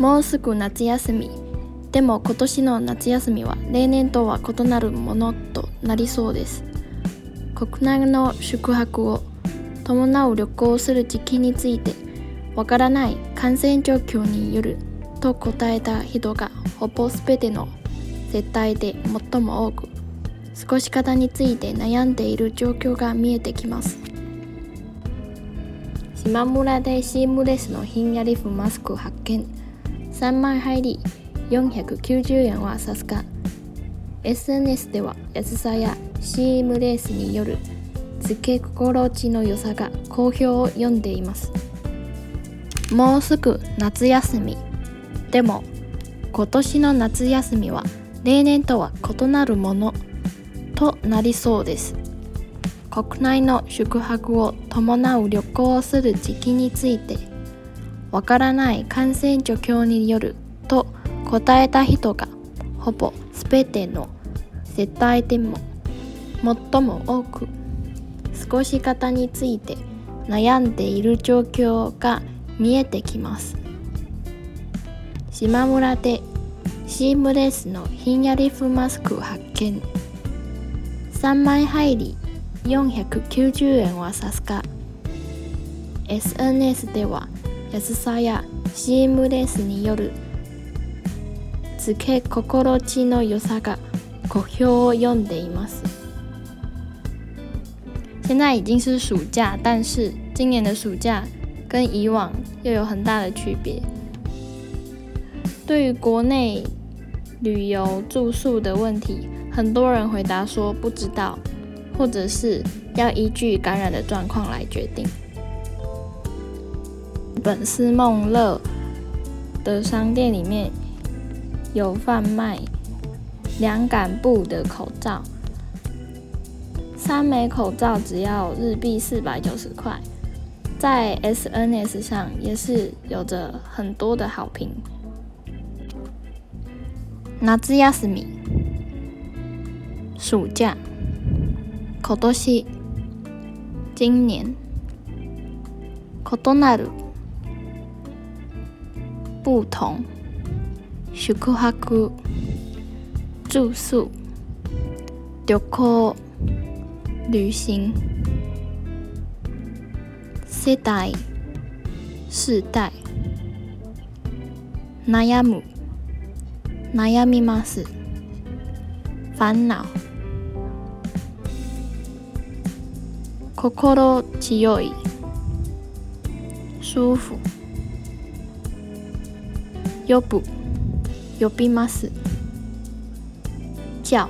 もうすぐ夏休み。でも今年の夏休みは例年とは異なるものとなりそうです。国内の宿泊を伴う旅行する時期についてわからない感染状況によると答えた人がほぼ全ての世帯で最も多く過ごし方について悩んでいる状況が見えてきます。島村でシームレスのひんやりフマスク発見。3枚入り。490円はさすが。SNS では安さやシームレースによる付け心地の良さが好評を読んでいます。もうすぐ夏休み。でも今年の夏休みは例年とは異なるもの。となりそうです。国内の宿泊を伴う旅行をする時期についてわからない感染状況によると答えた人がほぼ全ての世帯でも最も多く過ごし方について悩んでいる状況が見えてきます。島村でシームレスのひんやりフマスク発見。3枚入り490円はさすが。SNS では安さやシームレスによる付け心地の良さが好評を読んでいます现在已经是暑假，但是今年的暑假跟以往又有很大的区别。对于国内旅游住宿的问题，很多人回答说不知道，或者是要依据感染的状况来决定。 本思梦乐的商店里面有贩卖凉感布的口罩，三枚口罩只要日币四百九十块，在 SNS 上也是有着很多的好评。夏休み暑假今年今年異なる 不同宿泊住宿旅行旅行世代世代悩む悩みます烦恼心地よい舒服 呼ぶ呼びます。叫